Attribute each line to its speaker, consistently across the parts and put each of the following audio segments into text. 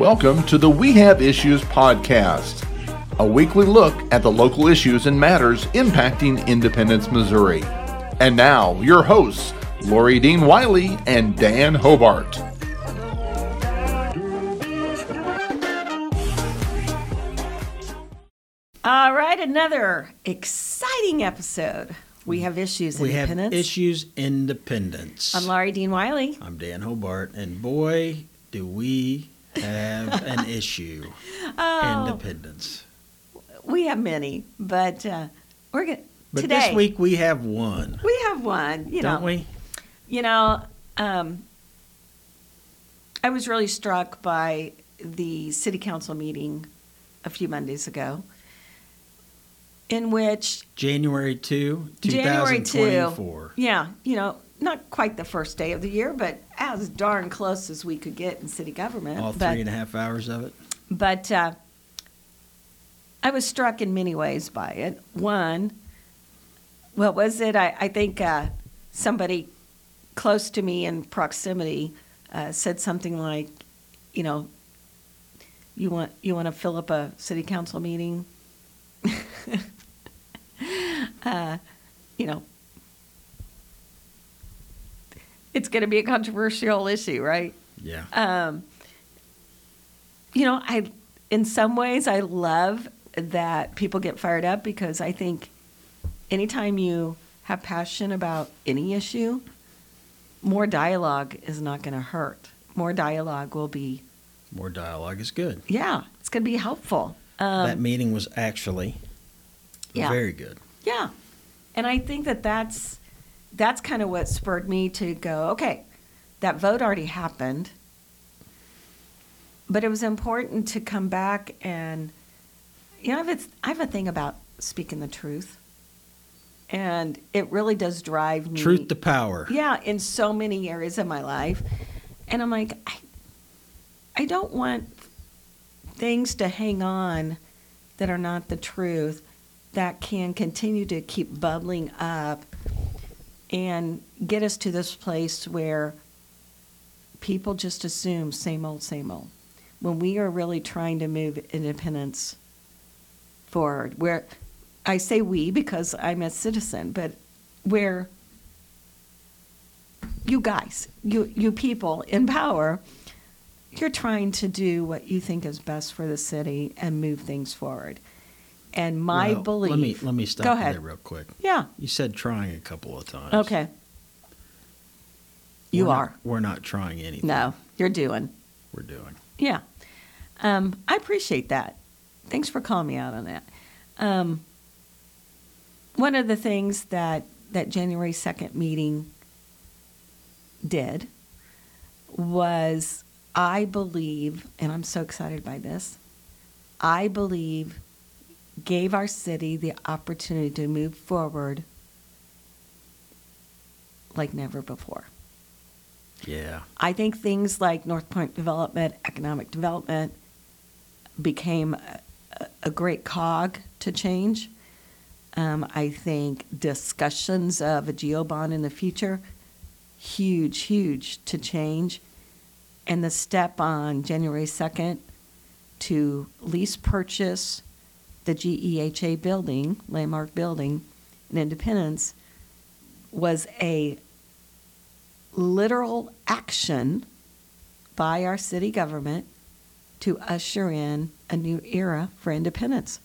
Speaker 1: Welcome to the We Have Issues podcast, a weekly look at the local issues and matters impacting Independence, Missouri. And now, your hosts, Laurie Dean Wiley and Dan Hobart.
Speaker 2: All right, another exciting episode. We have issues
Speaker 3: We have issues independence.
Speaker 2: I'm Laurie Dean Wiley.
Speaker 3: I'm Dan Hobart, and boy, do we have an issue.
Speaker 2: Oh,
Speaker 3: Independence.
Speaker 2: we have many, but uh, we're gonna
Speaker 3: But
Speaker 2: today.
Speaker 3: this week we have one,
Speaker 2: we have one. You
Speaker 3: don't
Speaker 2: know,
Speaker 3: we?
Speaker 2: you know, um, I was really struck by the city council meeting a few Mondays ago, in which
Speaker 3: January 2,
Speaker 2: January 2.
Speaker 3: 2024.
Speaker 2: Yeah, you know, not quite the first day of the year, but as darn close as we could get in city government.
Speaker 3: All
Speaker 2: but,
Speaker 3: three and a half hours of it.
Speaker 2: but uh, I was struck in many ways by it. One, what was it? I, I think uh, somebody close to me in proximity uh, said something like, you know, you want you want to fill up a city council meeting. uh, you know, it's going to be a controversial issue, right?
Speaker 3: Yeah.
Speaker 2: um, you know, I in some ways I love that people get fired up because I think anytime you have passion about any issue, more dialogue is not going to hurt. More dialogue will be,
Speaker 3: More dialogue is good.
Speaker 2: yeah, it's going to be helpful. Um,
Speaker 3: that meeting was actually
Speaker 2: Yeah.
Speaker 3: very good.
Speaker 2: Yeah. And I think that that's that's kind of what spurred me to go, okay, that vote already happened. But it was important to come back and you know, I have a, I have a thing about speaking the truth. And it really does drive me
Speaker 3: Truth to power.
Speaker 2: yeah, in so many areas of my life. And I'm like, I, I don't want things to hang on that are not the truth that can continue to keep bubbling up and get us to this place where people just assume same old, same old. When we are really trying to move independence forward, where I say we because I'm a citizen, but where you guys, you you people in power, you're trying to do what you think is best for the city and move things forward. And my
Speaker 3: Well,
Speaker 2: belief.
Speaker 3: Let me let me stop
Speaker 2: Go ahead.
Speaker 3: there real quick.
Speaker 2: Yeah.
Speaker 3: You said trying a couple of times.
Speaker 2: Okay. You
Speaker 3: We're not- we're not trying anything.
Speaker 2: No, you're doing.
Speaker 3: We're doing.
Speaker 2: Yeah. Um, I appreciate that. Thanks for calling me out on that. Um, one of the things that that January 2nd meeting did was I believe, and I'm so excited by this, I believe gave our city the opportunity to move forward like never before.
Speaker 3: Yeah.
Speaker 2: I think things like North Point development, economic development became a, a- great cog to change. Um, I think discussions of a GO bond in the future, huge, huge to change. And the step on January 2nd to lease purchase the GEHA building, landmark building in Independence, was a literal action by our city government to usher in a new era for independence.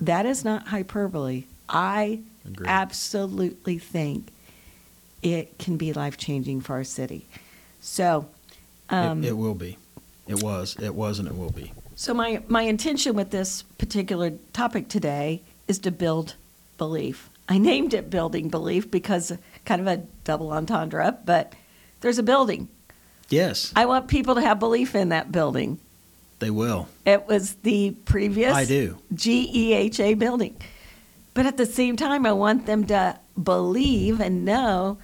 Speaker 2: That is not hyperbole. I
Speaker 3: Agreed.
Speaker 2: absolutely think it can be life changing for our city. So, um,
Speaker 3: it, it will be. It was. It was, and it will be.
Speaker 2: So my, my intention with this particular topic today is to build belief. I named it Building Belief because kind of a double entendre, but there's a building.
Speaker 3: Yes,
Speaker 2: I want people to have belief in that building.
Speaker 3: they will.
Speaker 2: It was the previous
Speaker 3: I do.
Speaker 2: GEHA building. But at the same time, I want them to believe and know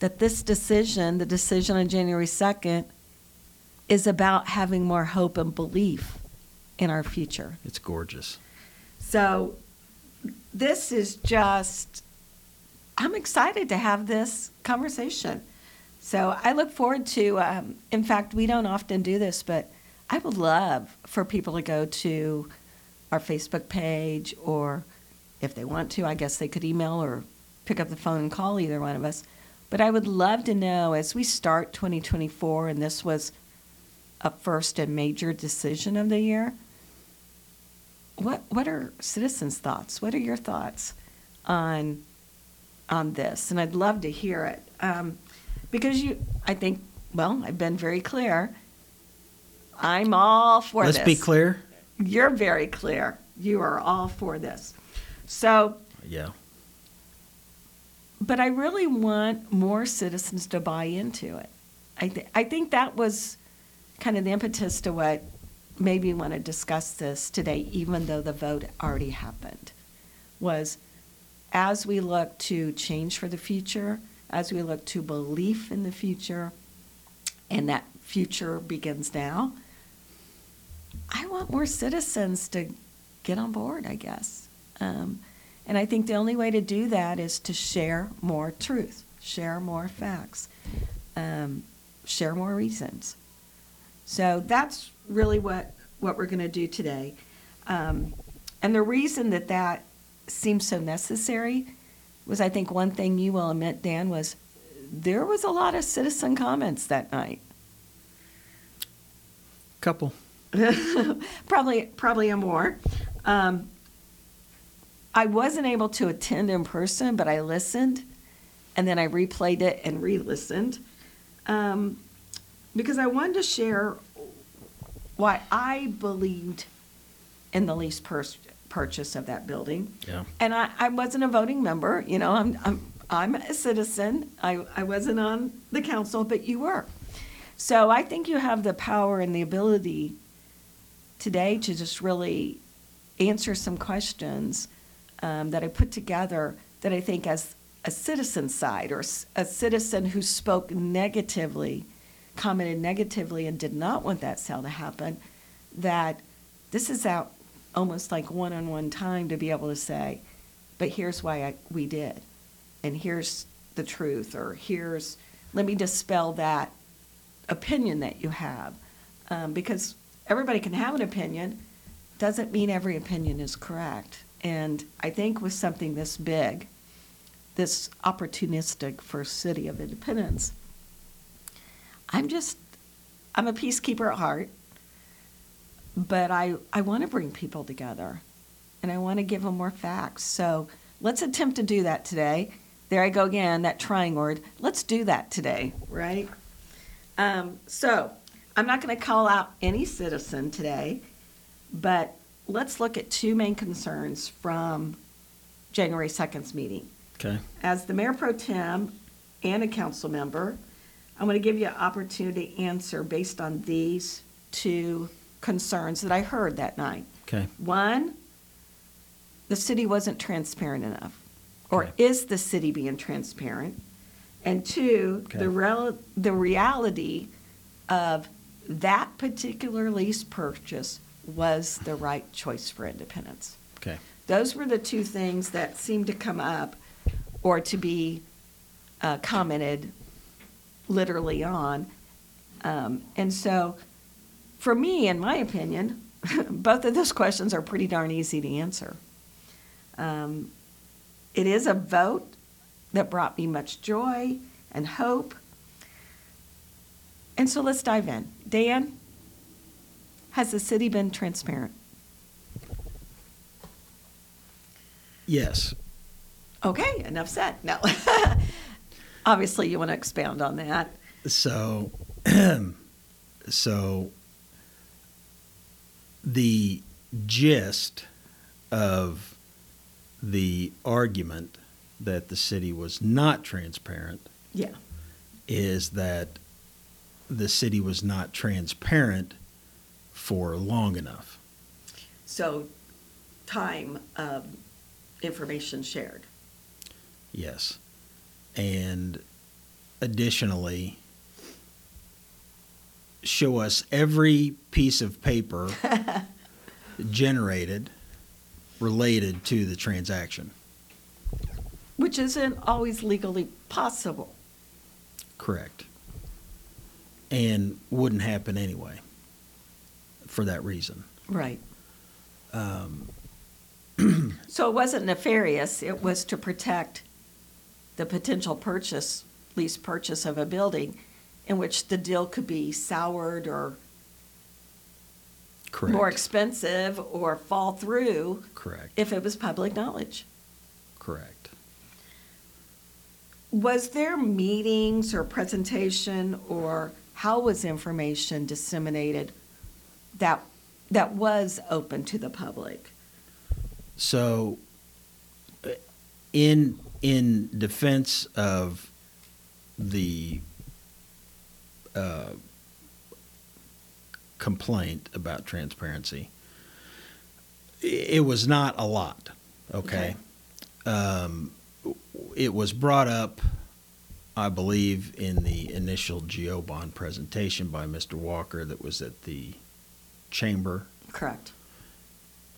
Speaker 2: that this decision, the decision on January 2nd, is about having more hope and belief in our future.
Speaker 3: It's gorgeous.
Speaker 2: So this is just, I'm excited to have this conversation. So I look forward to, um, in fact, we don't often do this, but I would love for people to go to our Facebook page, or if they want to, I guess they could email or pick up the phone and call either one of us. But I would love to know as we start 2024, and this was a first and major decision of the year. What what are citizens' thoughts? What are your thoughts on on this? And I'd love to hear it um, because you. I think. Well, I've been very clear. I'm all for
Speaker 3: Let's
Speaker 2: this.
Speaker 3: be clear.
Speaker 2: You're very clear. You are all for this. So,
Speaker 3: Yeah.
Speaker 2: but I really want more citizens to buy into it. I, th- I think that was kind of the impetus to what made me want to discuss this today, even though the vote already happened. Was as we look to change for the future, as we look to belief in the future, and that future begins now, I want more citizens to get on board, I guess. Um, and I think the only way to do that is to share more truth, share more facts, um, share more reasons. So that's really what, what we're going to do today. Um, and the reason that that seems so necessary was I think one thing you will admit, Dan, was there was a lot of citizen comments that night.
Speaker 3: Couple.
Speaker 2: probably probably a more. Um, I wasn't able to attend in person, but I listened, and then I replayed it and re-listened, um, because I wanted to share why I believed in the lease pur- purchase of that building.
Speaker 3: Yeah.
Speaker 2: And I, I wasn't a voting member, you know, I'm, I'm, I'm a citizen. I, I wasn't on the council, but you were. So I think you have the power and the ability today to just really answer some questions um, that I put together that I think as a citizen side or a citizen who spoke negatively, commented negatively and did not want that sale to happen, that this is out almost like one-on-one time to be able to say, but here's why I, we did, and here's the truth, or here's, let me dispel that opinion that you have. Um, because everybody can have an opinion, doesn't mean every opinion is correct. And I think with something this big, this opportunistic for city of independence, I'm just, I'm a peacekeeper at heart, but I, I want to bring people together and I want to give them more facts. So let's attempt to do that today. There I go again, that trying word. Let's do that today, right? Um, so I'm not going to call out any citizen today, but let's look at two main concerns from January 2nd's meeting.
Speaker 3: Okay.
Speaker 2: As the mayor pro tem and a council member, I'm going to give you an opportunity to answer based on these two concerns that I heard that night.
Speaker 3: Okay.
Speaker 2: One, the city wasn't transparent enough, or
Speaker 3: Okay.
Speaker 2: is the city being transparent? And two,
Speaker 3: Okay.
Speaker 2: the rel, the reality of that particular lease purchase was the right choice for independence.
Speaker 3: Okay.
Speaker 2: Those were the two things that seemed to come up or to be uh, commented literally on. Um, and so, for me, in my opinion, both of those questions are pretty darn easy to answer. Um, it is a vote that brought me much joy and hope. And so let's dive in. Dan, has the city been transparent?
Speaker 3: Yes.
Speaker 2: Okay, enough said. No. Obviously, you want to expound on that.
Speaker 3: So, so the gist of the argument that the city was not transparent
Speaker 2: Yeah.
Speaker 3: is that the city was not transparent for long enough.
Speaker 2: So, time of information shared.
Speaker 3: Yes. And additionally, show us every piece of paper generated related to the transaction.
Speaker 2: Which isn't always legally possible.
Speaker 3: Correct. And wouldn't happen anyway. for that reason.
Speaker 2: Right.
Speaker 3: Um,
Speaker 2: So it wasn't nefarious, it was to protect the potential purchase, lease purchase of a building in which the deal could be soured or
Speaker 3: correct.
Speaker 2: more expensive or fall through
Speaker 3: correct.
Speaker 2: if it was public knowledge.
Speaker 3: correct.
Speaker 2: Was there meetings or presentation or how was information disseminated that, that was open to the public?
Speaker 3: So, uh, in in defense of the uh, complaint about transparency, it was not a lot. Okay, Um, it was brought up, I believe, in the initial GO bond presentation by Mr. Walker that was at the chamber
Speaker 2: Correct.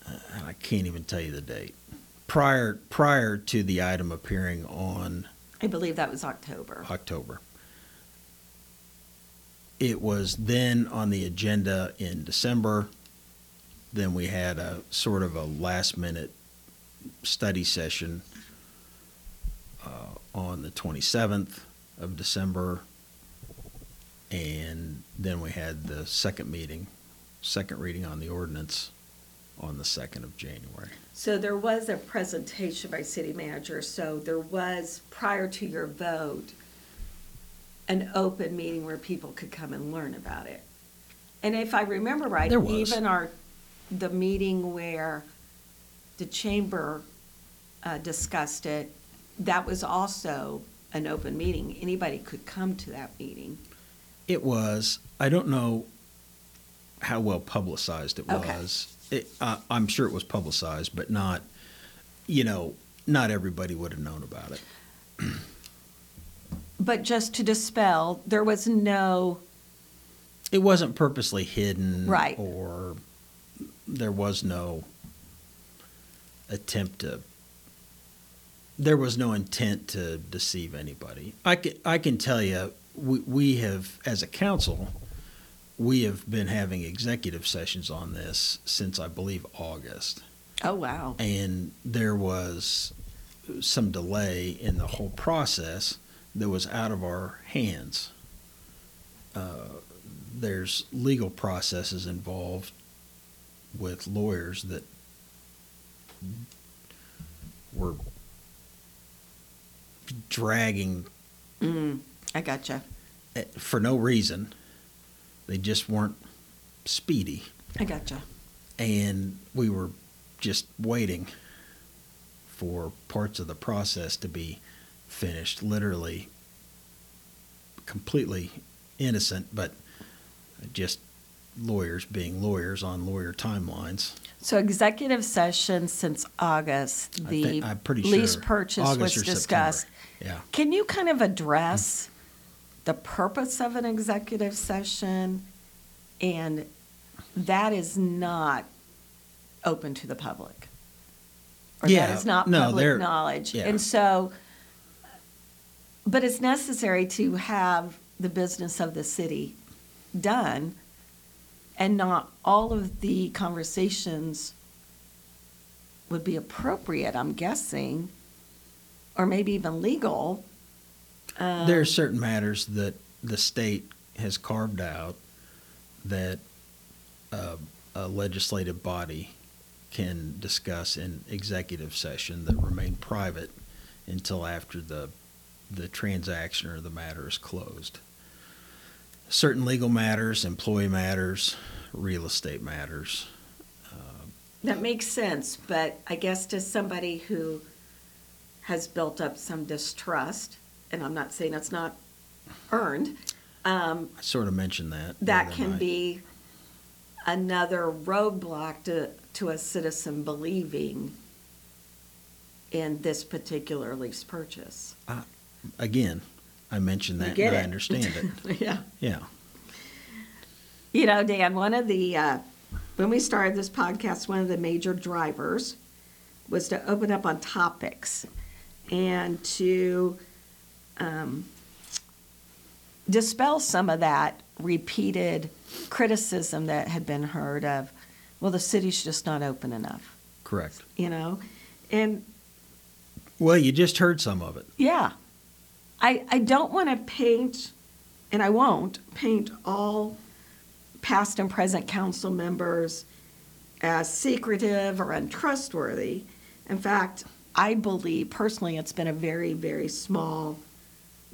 Speaker 3: and I can't even tell you the date. Prior prior to the item appearing on
Speaker 2: I believe that was October.
Speaker 3: October. It was then on the agenda in December. Then we had a sort of a last minute study session uh, on the 27th of December. And then we had the second meeting, second reading on the ordinance on the 2nd of January.
Speaker 2: So there was a presentation by city manager, so there was, prior to your vote, an open meeting where people could come and learn about it. And if I remember right,
Speaker 3: There was.
Speaker 2: even our, the meeting where the chamber uh, discussed it, that was also an open meeting. Anybody could come to that meeting.
Speaker 3: It was. I don't know how well publicized it
Speaker 2: Okay.
Speaker 3: was. It, uh, I'm sure it was publicized, but not, you know, not everybody would have known about it.
Speaker 2: But just to dispel, there was no,
Speaker 3: It wasn't purposely hidden,
Speaker 2: Right.
Speaker 3: Or there was no attempt to. There was no intent to deceive anybody. I can, I can tell you, we, we have, as a council, we have been having executive sessions on this since I believe August.
Speaker 2: oh, wow.
Speaker 3: and there was some delay in the whole process that was out of our hands. Uh, there's legal processes involved with lawyers that were dragging
Speaker 2: Mm, I gotcha.
Speaker 3: eh, for no reason. They just weren't speedy.
Speaker 2: I gotcha.
Speaker 3: and we were just waiting for parts of the process to be finished literally completely innocent but just lawyers being lawyers on lawyer timelines
Speaker 2: So executive session since August,
Speaker 3: I
Speaker 2: the
Speaker 3: think- I'm pretty
Speaker 2: lease
Speaker 3: sure
Speaker 2: purchase
Speaker 3: August
Speaker 2: was discussed.
Speaker 3: September. yeah
Speaker 2: Can you kind of address the purpose of an executive session? And that is not open to the public. Or
Speaker 3: Yeah,
Speaker 2: is not
Speaker 3: no,
Speaker 2: public knowledge.
Speaker 3: yeah.
Speaker 2: And so, but it's necessary to have the business of the city done and not all of the conversations would be appropriate, I'm guessing, or maybe even legal. Um,
Speaker 3: there are certain matters that the state has carved out that uh, a legislative body can discuss in executive session that remain private until after the the transaction or the matter is closed. Certain legal matters, employee matters, real estate matters.
Speaker 2: That makes sense, but I guess to somebody who has built up some distrust, and I'm not saying it's not earned, um,
Speaker 3: I sort of mentioned that. the
Speaker 2: that
Speaker 3: other
Speaker 2: can
Speaker 3: night.
Speaker 2: be another roadblock to, to a citizen believing in this particular lease purchase.
Speaker 3: Again, I mentioned
Speaker 2: You
Speaker 3: that
Speaker 2: get
Speaker 3: and I
Speaker 2: it.
Speaker 3: understand it.
Speaker 2: Yeah.
Speaker 3: Yeah.
Speaker 2: You know, Dan, one of the, uh, when we started this podcast, one of the major drivers was to open up on topics and to um, dispel some of that repeated criticism that had been heard of, well, the city's just not open enough,
Speaker 3: Correct.
Speaker 2: you know? And
Speaker 3: Well, you just heard some of it.
Speaker 2: yeah, I, I don't want to paint, and I won't paint all past and present council members as secretive or untrustworthy. In fact, I believe personally it's been a very, very small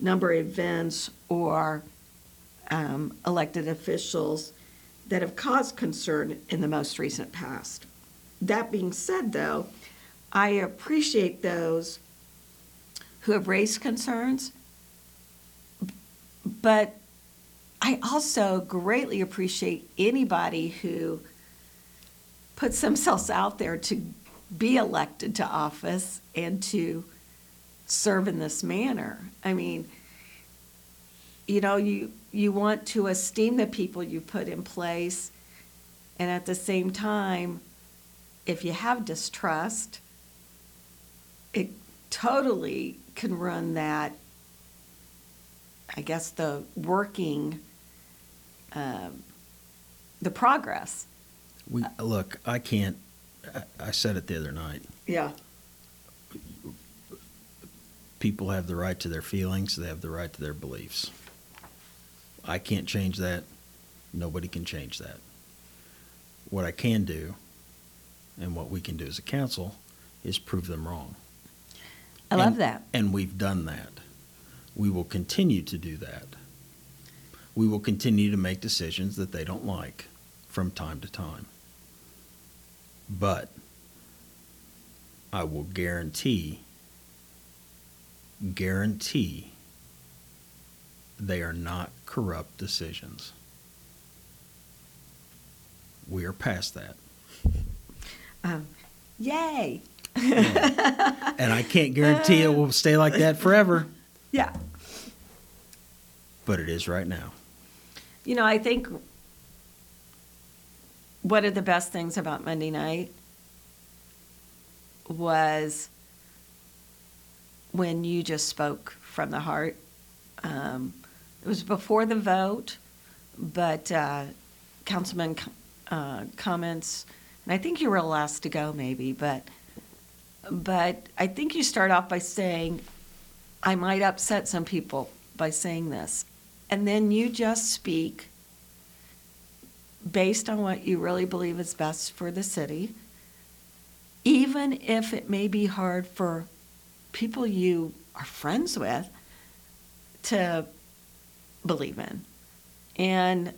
Speaker 2: number of events or um, elected officials that have caused concern in the most recent past. That being said, though, I appreciate those who have raised concerns, but I also greatly appreciate anybody who puts themselves out there to be elected to office and to serve in this manner. I mean, you know, you you want to esteem the people you put in place, and at the same time, if you have distrust, it totally can run that. I guess the working, um, the progress.
Speaker 3: We look. I can't. I, I said it the other night.
Speaker 2: Yeah.
Speaker 3: People have the right to their feelings. They have the right to their beliefs. I can't change that. Nobody can change that. What I can do, and what we can do as a council, is prove them wrong.
Speaker 2: I love
Speaker 3: And-
Speaker 2: that.
Speaker 3: And we've done that. We will continue to do that. We will continue to make decisions that they don't like from time to time. But I will guarantee, guarantee they are not corrupt decisions. We are past that.
Speaker 2: Um, yay.
Speaker 3: And I can't guarantee it will stay like that forever,
Speaker 2: Yeah.
Speaker 3: but it is right now.
Speaker 2: You know, I think one of the best things about Monday night was when you just spoke from the heart. Um, it was before the vote, but uh, Councilman uh, comments, and I think you were last to go, maybe, but but I think you start off by saying, "I might upset some people by saying this," and then you just speak based on what you really believe is best for the city, even if it may be hard for people you are friends with to believe in. And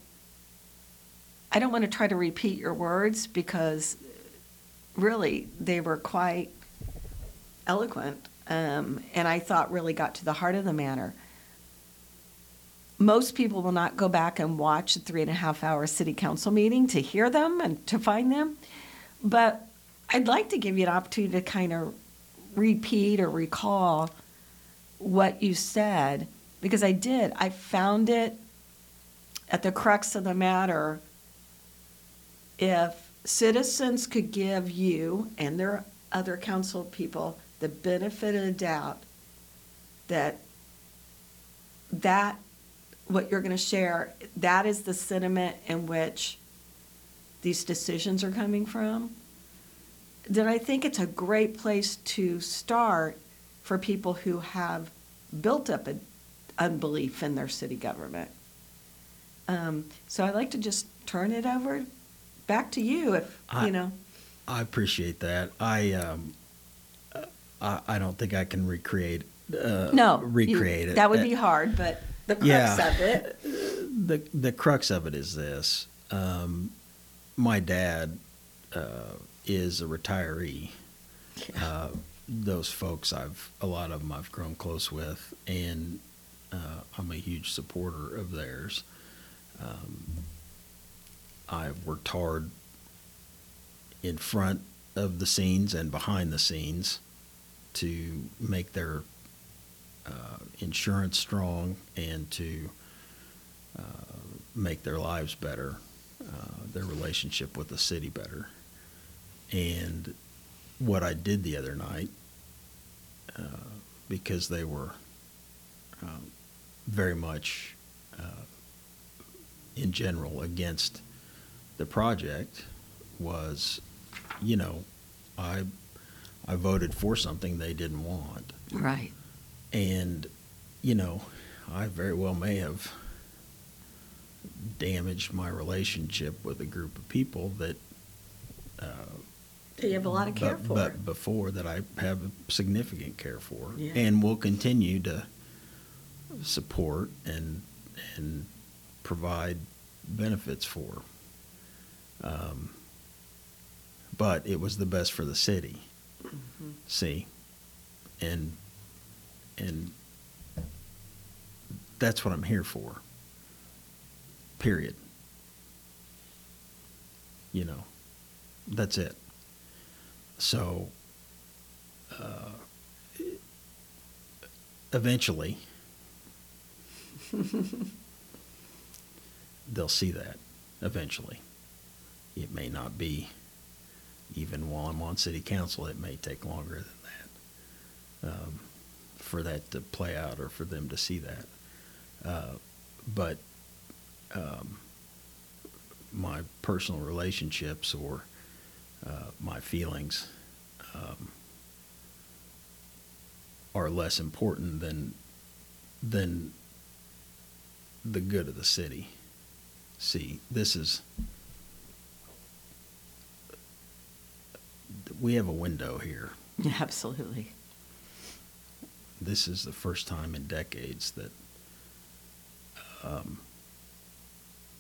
Speaker 2: I don't want to try to repeat your words because really they were quite eloquent um, and I thought really got to the heart of the matter most people will not go back and watch a three and a half hour city council meeting to hear them and to find them. But I'd like to give you an opportunity to kind of repeat or recall what you said because I did. I found it at the crux of the matter. If citizens could give you and their other council people the benefit of the doubt that that what you're going to share, that is the sentiment in which these decisions are coming from, then I think it's a great place to start for people who have built up an unbelief in their city government. Um, so I'd like to just turn it over back to you if,
Speaker 3: I-
Speaker 2: you know.
Speaker 3: I appreciate that. I um, uh, I, I don't think I can recreate uh,
Speaker 2: No. you-
Speaker 3: recreate it.
Speaker 2: That would
Speaker 3: Uh,
Speaker 2: be hard, but the crux
Speaker 3: Yeah.
Speaker 2: of it.
Speaker 3: the the crux of it is this. Um, my dad uh, is a retiree. Uh, those folks, I've a lot of them I've grown close with, and uh, I'm a huge supporter of theirs. Um, I've worked hard in front of the scenes and behind the scenes to make their uh, insurance strong and to uh, make their lives better, uh, their relationship with the city better. And what I did the other night, uh, because they were um, very much uh, in general against the project was, you know, I, I voted for something they didn't want.
Speaker 2: Right.
Speaker 3: And, you know, I very well may have damaged my relationship with a group of people that. uh,
Speaker 2: You have a lot of care
Speaker 3: but-
Speaker 2: for.
Speaker 3: But before that I have significant care for.
Speaker 2: Yeah.
Speaker 3: And will continue to support and, and provide benefits for. Um, But it was the best for the city.
Speaker 2: Mhm.
Speaker 3: See? And, and that's what I'm here for. Period. You know, that's it. So, uh, eventually, they'll see that. Eventually, it may not be even while I'm on city council. It may take longer than that um, for that to play out or for them to see that. Uh, but um, my personal relationships or uh, my feelings um, are less important than than the good of the city. See, this is we have a window here.
Speaker 2: Absolutely.
Speaker 3: This is the first time in decades that um,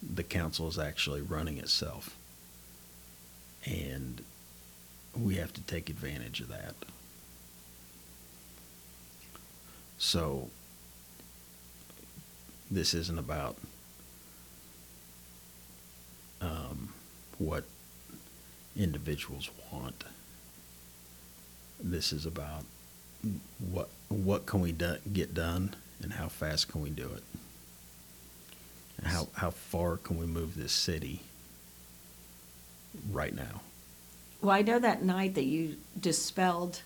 Speaker 3: the council is actually running itself. And we have to take advantage of that. So this isn't about um, what individuals want. This is about what what can we do, get done and how fast can we do it? And how how far can we move this city right now?
Speaker 2: Well, I know that night that you dispelled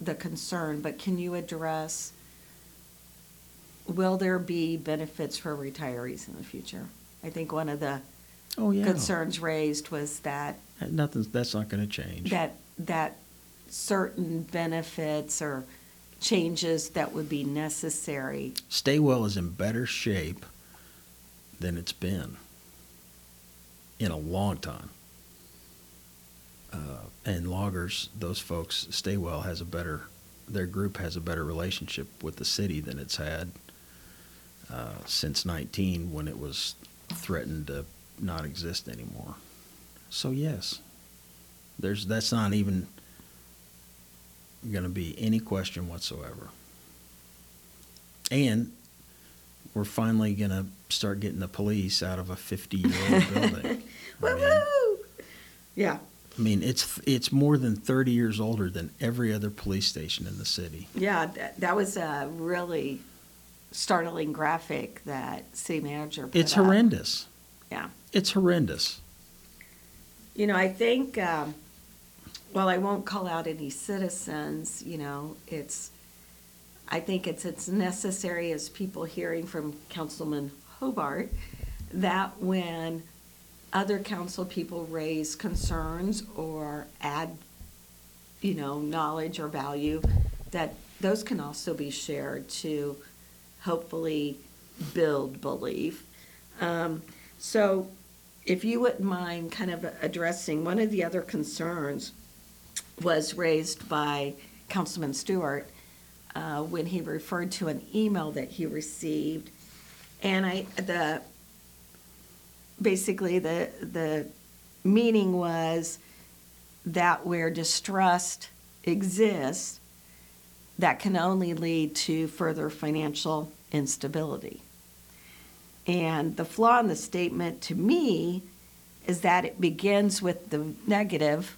Speaker 2: the concern, but can you address, will there be benefits for retirees in the future? I think one of the
Speaker 3: Oh yeah.
Speaker 2: concerns raised was that,
Speaker 3: Nothing that's not going to change.
Speaker 2: that, that certain benefits or changes that would be necessary.
Speaker 3: Staywell is in better shape than it's been in a long time. Uh, and loggers, those folks, Staywell has a better, their group has a better relationship with the city than it's had uh, since 19 when it was threatened to not exist anymore. So yes, there's that's not even going to be any question whatsoever. And we're finally going to start getting the police out of a 50 year old building. I mean,
Speaker 2: Yeah,
Speaker 3: I mean, it's it's more than 30 years older than every other police station in the city.
Speaker 2: yeah, that, that was a really startling graphic that city manager put
Speaker 3: It's
Speaker 2: up.
Speaker 3: horrendous.
Speaker 2: Yeah.
Speaker 3: It's horrendous.
Speaker 2: You know, I think, um, well, I won't call out any citizens, you know, it's, I think it's, it's necessary as people hearing from Councilman Hobart, that when other council people raise concerns or add, you know, knowledge or value, that those can also be shared to hopefully build belief. Um, so if you wouldn't mind kind of addressing, one of the other concerns was raised by Councilman Stewart uh, when he referred to an email that he received. And I, the, basically, the, the meaning was that where distrust exists, that can only lead to further financial instability. And the flaw in the statement to me is that it begins with the negative,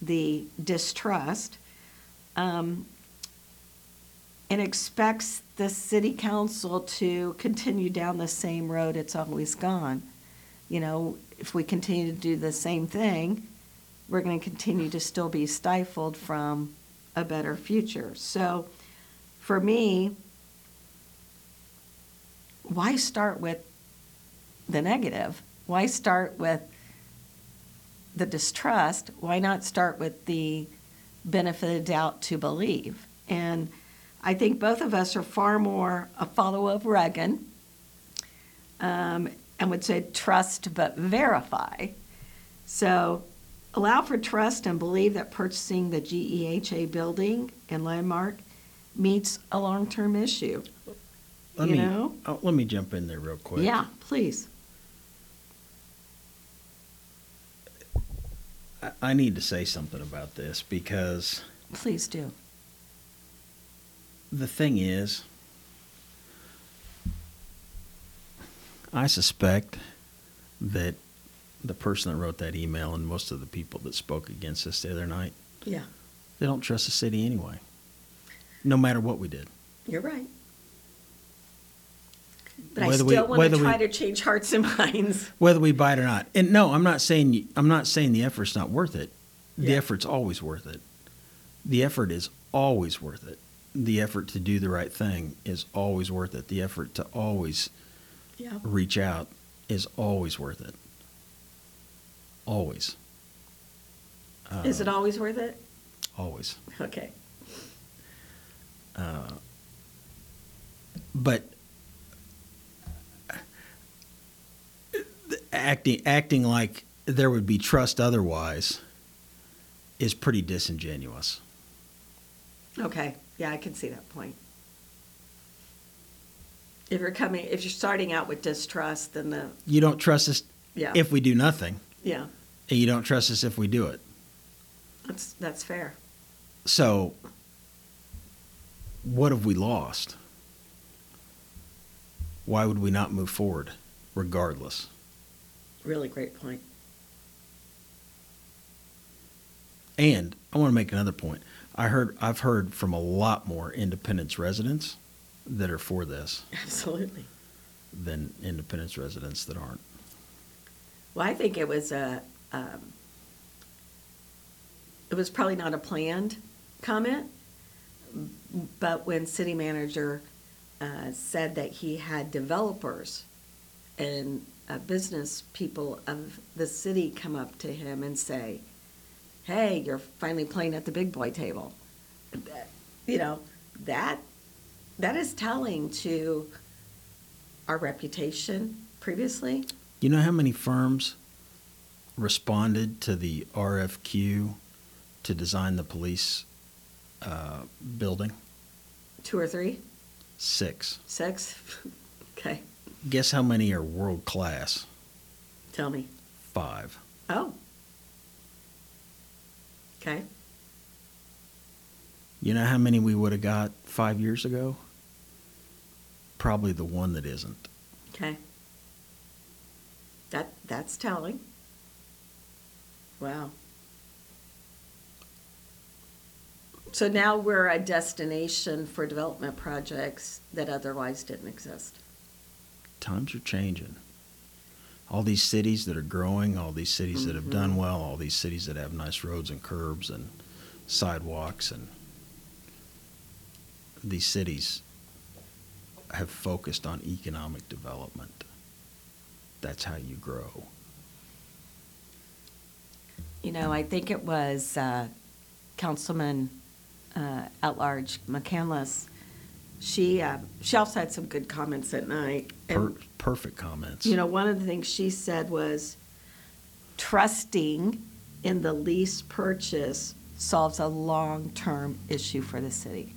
Speaker 2: the distrust, um, and expects the city council to continue down the same road it's always gone. You know, if we continue to do the same thing, we're going to continue to still be stifled from a better future. So for me, why start with the negative? Why start with the distrust? Why not start with the benefit of doubt to believe? And I think both of us are far more a follower of Reagan um, and would say trust but verify. So allow for trust and believe that purchasing the GEHA building and landmark meets a long-term issue.
Speaker 3: Let
Speaker 2: You
Speaker 3: me,
Speaker 2: know?
Speaker 3: oh, let me jump in there real quick.
Speaker 2: Yeah, please.
Speaker 3: I, I need to say something about this because
Speaker 2: Please do.
Speaker 3: The thing is, I suspect that the person that wrote that email and most of the people that spoke against us the other night,
Speaker 2: Yeah,
Speaker 3: they don't trust the city anyway, no matter what we did.
Speaker 2: you're right. But I
Speaker 3: Whether we-
Speaker 2: still want
Speaker 3: whether
Speaker 2: to
Speaker 3: we-
Speaker 2: try to change hearts and minds.
Speaker 3: whether we buy it or not. And no, I'm not saying I'm not saying the effort's not worth it. The
Speaker 2: Yeah.
Speaker 3: effort's always worth it. The effort is always worth it. The effort to do the right thing is always worth it. The effort to always
Speaker 2: Yeah.
Speaker 3: reach out is always worth it. Always.
Speaker 2: Is it
Speaker 3: Uh,
Speaker 2: always worth it?
Speaker 3: always?
Speaker 2: Okay.
Speaker 3: Uh, but acting acting like there would be trust otherwise is pretty disingenuous.
Speaker 2: Okay. Yeah, I can see that point. If you're coming, if you're starting out with distrust, then the,
Speaker 3: You don't trust us
Speaker 2: yeah,
Speaker 3: if we do nothing,
Speaker 2: yeah,
Speaker 3: and you don't trust us if we do it.
Speaker 2: that's, that's fair.
Speaker 3: So, what have we lost? Why would we not move forward, regardless?
Speaker 2: Really great point.
Speaker 3: And I want to make another point. I heard I've heard from a lot more Independence residents that are for this
Speaker 2: Absolutely.
Speaker 3: than Independence residents that aren't.
Speaker 2: Well, I think it was a, um, it was probably not a planned comment, but when city manager uh, said that he had developers and uh, business people of the city come up to him and say, "Hey, you're finally playing at the big boy table," you know that that is telling to our reputation previously.
Speaker 3: You know how many firms responded to the RFQ to design the police uh, building?
Speaker 2: Two or three?
Speaker 3: Six.
Speaker 2: Six? Okay,
Speaker 3: Guess how many are world class?
Speaker 2: tell me.
Speaker 3: Five.
Speaker 2: Oh. Okay,
Speaker 3: You know how many we would have got five years ago? Probably the one that isn't.
Speaker 2: okay. That, that's telling. Wow. So now we're a destination for development projects that otherwise didn't exist.
Speaker 3: times are changing. All these cities that are growing, all these cities that have done well, all these cities that have nice roads and curbs and sidewalks, and these cities have focused on economic development. That's how you grow.
Speaker 2: You know, I think it was uh, Councilman uh, at large McCandless. She uh, she also had some good comments at night.
Speaker 3: Per- perfect comments.
Speaker 2: you know, one of the things she said was trusting in the lease purchase solves a long term issue for the city.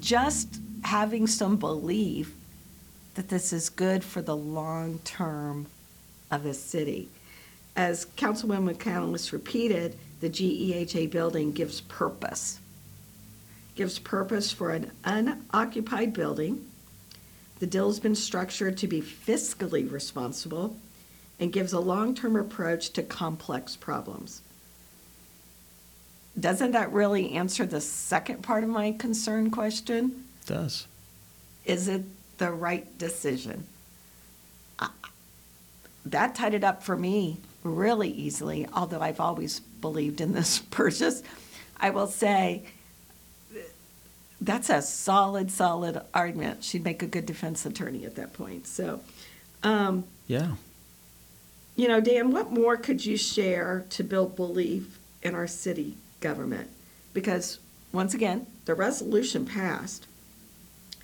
Speaker 2: Just having some belief that this is good for the long term of the city. As Councilwoman McCandless repeated, the GEHA building gives purpose. Gives purpose for an unoccupied building. The deal's been structured to be fiscally responsible and gives a long-term approach to complex problems. Doesn't that really answer the second part of my concern question?
Speaker 3: It does.
Speaker 2: Is it the right decision? That tied it up for me really easily, although I've always believed in this purchase. I will say, that's a solid, solid argument. She'd make a good defense attorney at that point. So, um,
Speaker 3: Yeah.
Speaker 2: you know, Dan, what more could you share to build belief in our city government? Because once again, the resolution passed.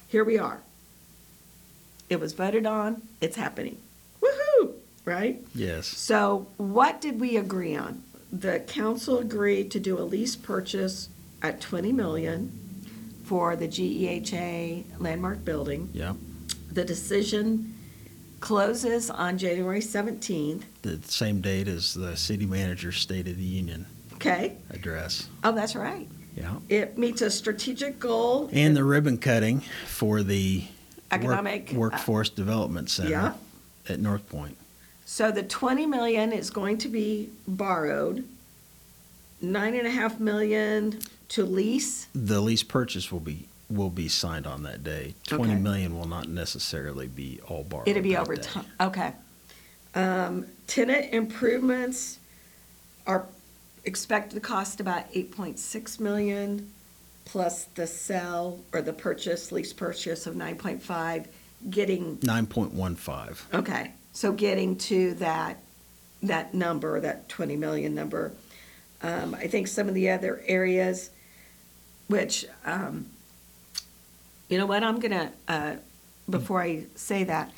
Speaker 2: Here we are. It was voted on. It's happening. Woohoo! Right?
Speaker 3: Yes.
Speaker 2: So, what did we agree on? The council agreed to do a lease purchase at 20 million for the GEHA landmark building.
Speaker 3: Yeah.
Speaker 2: The decision closes on January 17th.
Speaker 3: The same date as the city manager's State of the Union
Speaker 2: Okay.
Speaker 3: address.
Speaker 2: Oh, that's right.
Speaker 3: Yeah.
Speaker 2: It meets a strategic goal.
Speaker 3: And the ribbon cutting for the work-
Speaker 2: Economic, uh,
Speaker 3: Workforce Development Center
Speaker 2: Yeah.
Speaker 3: at North Point.
Speaker 2: So the 20 million is going to be borrowed, nine and a half million to lease.
Speaker 3: The lease purchase will be, will be signed on that day. Twenty
Speaker 2: Okay.
Speaker 3: million will not necessarily be all borrowed.
Speaker 2: It'll be
Speaker 3: that
Speaker 2: over
Speaker 3: day.
Speaker 2: time, okay. Um, tenant improvements are expected to cost about eight point six million, plus the sell or the purchase, lease purchase of nine point five, getting,
Speaker 3: Nine point one five.
Speaker 2: okay, so getting to that, that number, that twenty million number. Um, I think some of the other areas, which, um, you know what, I'm gonna, uh, before I say that,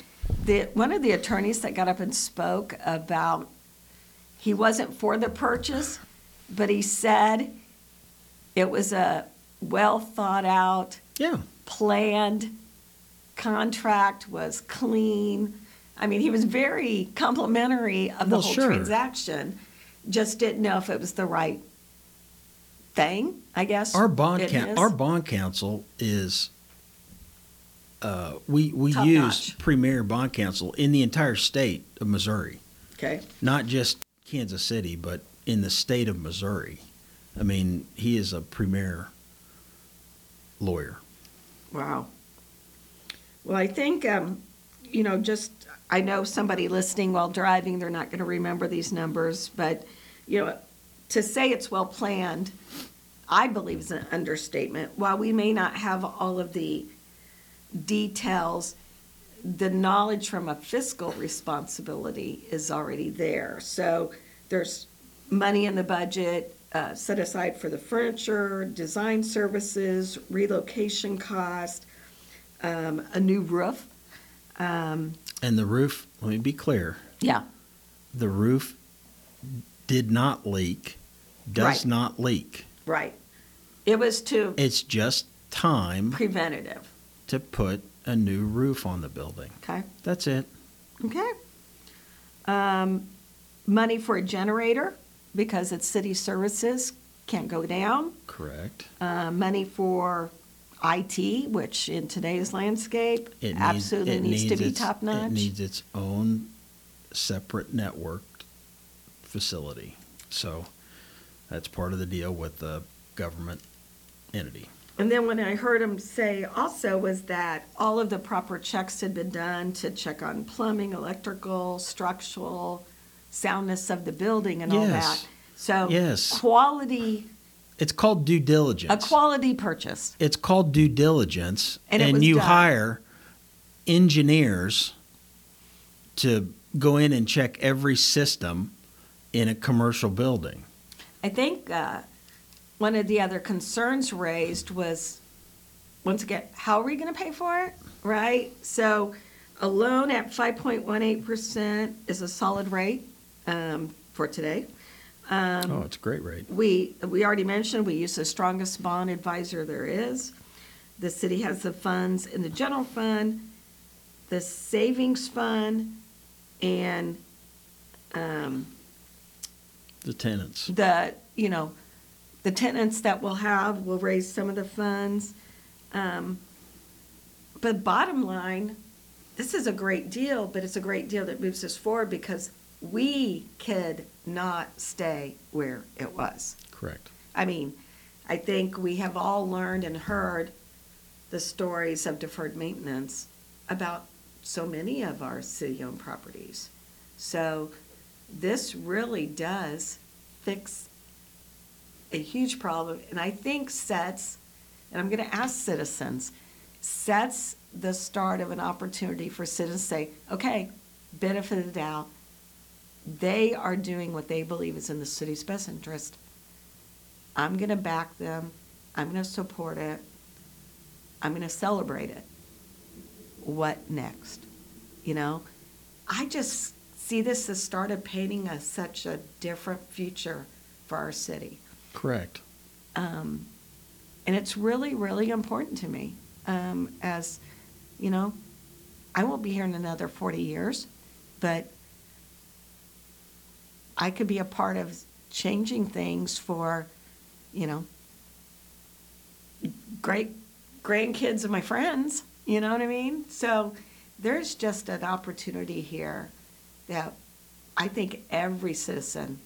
Speaker 2: the, one of the attorneys that got up and spoke about, he wasn't for the purchase, but he said it was a well thought out,
Speaker 3: Yeah.
Speaker 2: planned contract, was clean. I mean, he was very complimentary of the
Speaker 3: Well,
Speaker 2: whole
Speaker 3: sure.
Speaker 2: transaction, just didn't know if it was the right thing, I guess.
Speaker 3: Our bond
Speaker 2: is.
Speaker 3: our bond counsel is, uh, we, we
Speaker 2: Top
Speaker 3: use
Speaker 2: notch.
Speaker 3: premier bond counsel in the entire state of Missouri,
Speaker 2: Okay,
Speaker 3: not just Kansas City, but in the state of Missouri. I mean, he is a premier lawyer.
Speaker 2: wow. Well, I think, um, you know, just, I know somebody listening while driving, they're not gonna remember these numbers, but, you know, to say it's well-planned, I believe is an understatement. While we may not have all of the details, the knowledge from a fiscal responsibility is already there. So there's money in the budget uh, set aside for the furniture, design services, relocation cost, um, a new roof. Um,
Speaker 3: And the roof, let me be clear,
Speaker 2: Yeah,
Speaker 3: the roof did not leak, does
Speaker 2: Right.
Speaker 3: not leak.
Speaker 2: right. It was to
Speaker 3: It's just time
Speaker 2: preventative,
Speaker 3: to put a new roof on the building.
Speaker 2: okay?
Speaker 3: That's it.
Speaker 2: Okay. Um, money for a generator because it's city services can't go down.
Speaker 3: Correct.
Speaker 2: Uh, money for IT, which in today's landscape
Speaker 3: It needs-
Speaker 2: absolutely
Speaker 3: it
Speaker 2: needs, to be
Speaker 3: its-
Speaker 2: top notch.
Speaker 3: It needs its own separate networked facility. So that's part of the deal with the government entity.
Speaker 2: And then when I heard him say also was that all of the proper checks had been done to check on plumbing, electrical, structural, soundness of the building and all
Speaker 3: Yes.
Speaker 2: that. So
Speaker 3: Yes.
Speaker 2: quality,
Speaker 3: It's called due diligence.
Speaker 2: a quality purchase.
Speaker 3: it's called due diligence,
Speaker 2: And
Speaker 3: and you
Speaker 2: done.
Speaker 3: hire engineers to go in and check every system in a commercial building.
Speaker 2: I think uh, one of the other concerns raised was, once again, how are we going to pay for it, right? So a loan at 5.18% is a solid rate um, for today. Um,
Speaker 3: oh, it's a great rate.
Speaker 2: We, we already mentioned, we use the strongest bond advisor there is. The city has the funds in the general fund, the savings fund, and um,
Speaker 3: The tenants.
Speaker 2: the, you know, the tenants that we'll have will raise some of the funds. Um, But bottom line, this is a great deal, but it's a great deal that moves us forward because we could not stay where it was.
Speaker 3: Correct.
Speaker 2: I mean, I think we have all learned and heard the stories of deferred maintenance about so many of our city-owned properties. So this really does fix a huge problem, and I think sets and I'm going to ask citizens, sets the start of an opportunity for citizens to say, okay, benefit of the doubt. They are doing what they believe is in the city's best interest. I'm going to back them. I'm going to support it. I'm going to celebrate it. What next? You know, I just see this as start of painting a, such a different future for our city.
Speaker 3: Correct.
Speaker 2: Um, and it's really, really important to me. Um, as you know, I won't be here in another 40 years, but I could be a part of changing things for, you know, great grandkids of my friends. You know what I mean? So there's just an opportunity here that I think every citizen,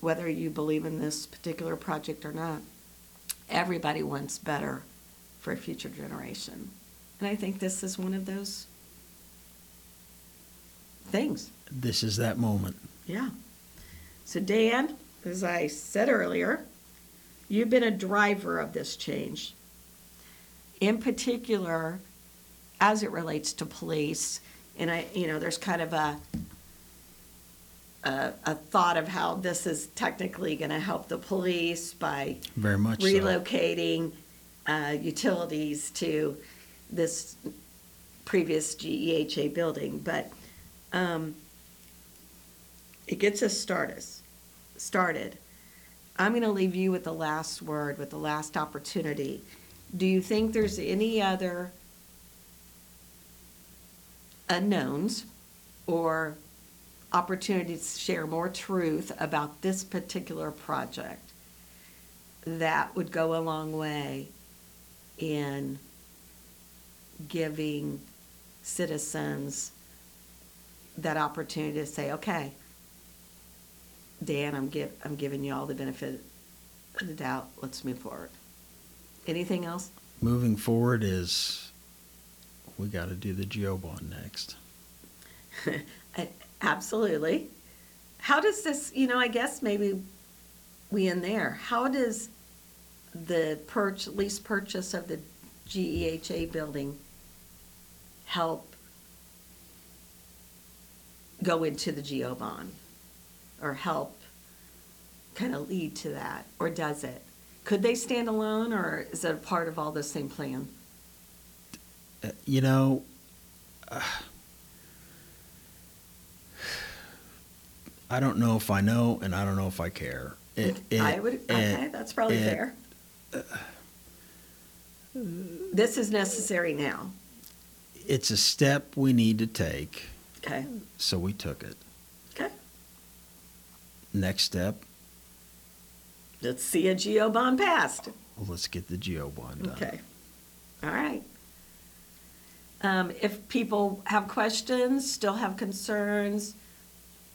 Speaker 2: whether you believe in this particular project or not, everybody wants better for a future generation. And I think this is one of those things.
Speaker 3: This is that moment.
Speaker 2: Yeah. So, Dan, as I said earlier, you've been a driver of this change. In particular, as it relates to police, and I, you know, there's kind of a a, a thought of how this is technically going to help the police by
Speaker 3: Very much so.
Speaker 2: relocating uh, utilities to this previous GEHA building, but um, it gets us started. Started. I'm going to leave you with the last word, with the last opportunity. Do you think there's any other unknowns or opportunities to share more truth about this particular project that would go a long way in giving citizens that opportunity to say, okay, Dan, I'm give, I'm giving you all the benefit of the doubt. Let's move forward. Anything else?
Speaker 3: Moving forward is we got to do the GO bond next.
Speaker 2: Absolutely. How does this, you know, I guess maybe we in there, how does the purch, lease purchase of the GEHA building help go into the GO bond? Or help kind of lead to that, or does it? Could they stand alone, or is it a part of all the same plan?
Speaker 3: Uh, you know, uh, I don't know if I know, and I don't know if I care. It, it,
Speaker 2: I would, okay,
Speaker 3: it-
Speaker 2: that's probably fair. This is necessary now,
Speaker 3: It's a step we need to take,
Speaker 2: okay,
Speaker 3: so we took it.
Speaker 2: okay.
Speaker 3: Next step,
Speaker 2: Let's see a GO bond passed.
Speaker 3: well, let's get the GO bond done.
Speaker 2: Okay, all right. Um, if people have questions, still have concerns,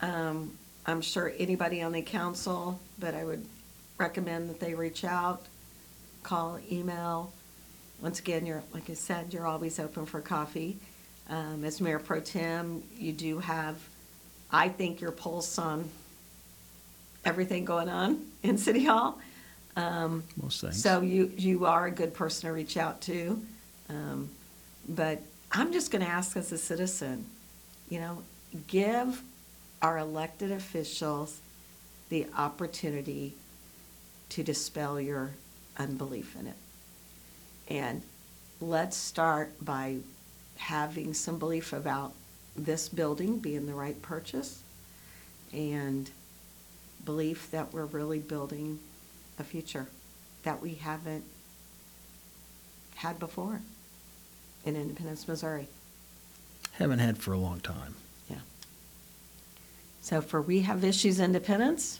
Speaker 2: um, I'm sure anybody on the council, but I would recommend that they reach out, call, email. Once again, you're, like I said, you're always open for coffee. Um, as Mayor Pro Tem, you do have, I think, your pulse on everything going on in City Hall. Um,
Speaker 3: Most things.
Speaker 2: so you, you are a good person to reach out to. Um, but I'm just gonna ask as a citizen, you know, give our elected officials the opportunity to dispel your unbelief in it. And let's start by having some belief about this building being the right purchase and belief that we're really building a future that we haven't had before in Independence, Missouri.
Speaker 3: Haven't had for a long time.
Speaker 2: Yeah. So for We Have Issues Independence,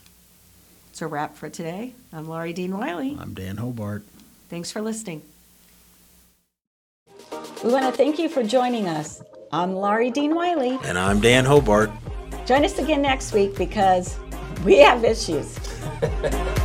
Speaker 2: it's a wrap for today. I'm Laurie Dean Wiley.
Speaker 3: I'm Dan Hobart.
Speaker 2: Thanks for listening.
Speaker 4: We want to thank you for joining us. I'm Laurie Dean Wiley.
Speaker 3: And I'm Dan Hobart.
Speaker 4: Join us again next week because we have issues.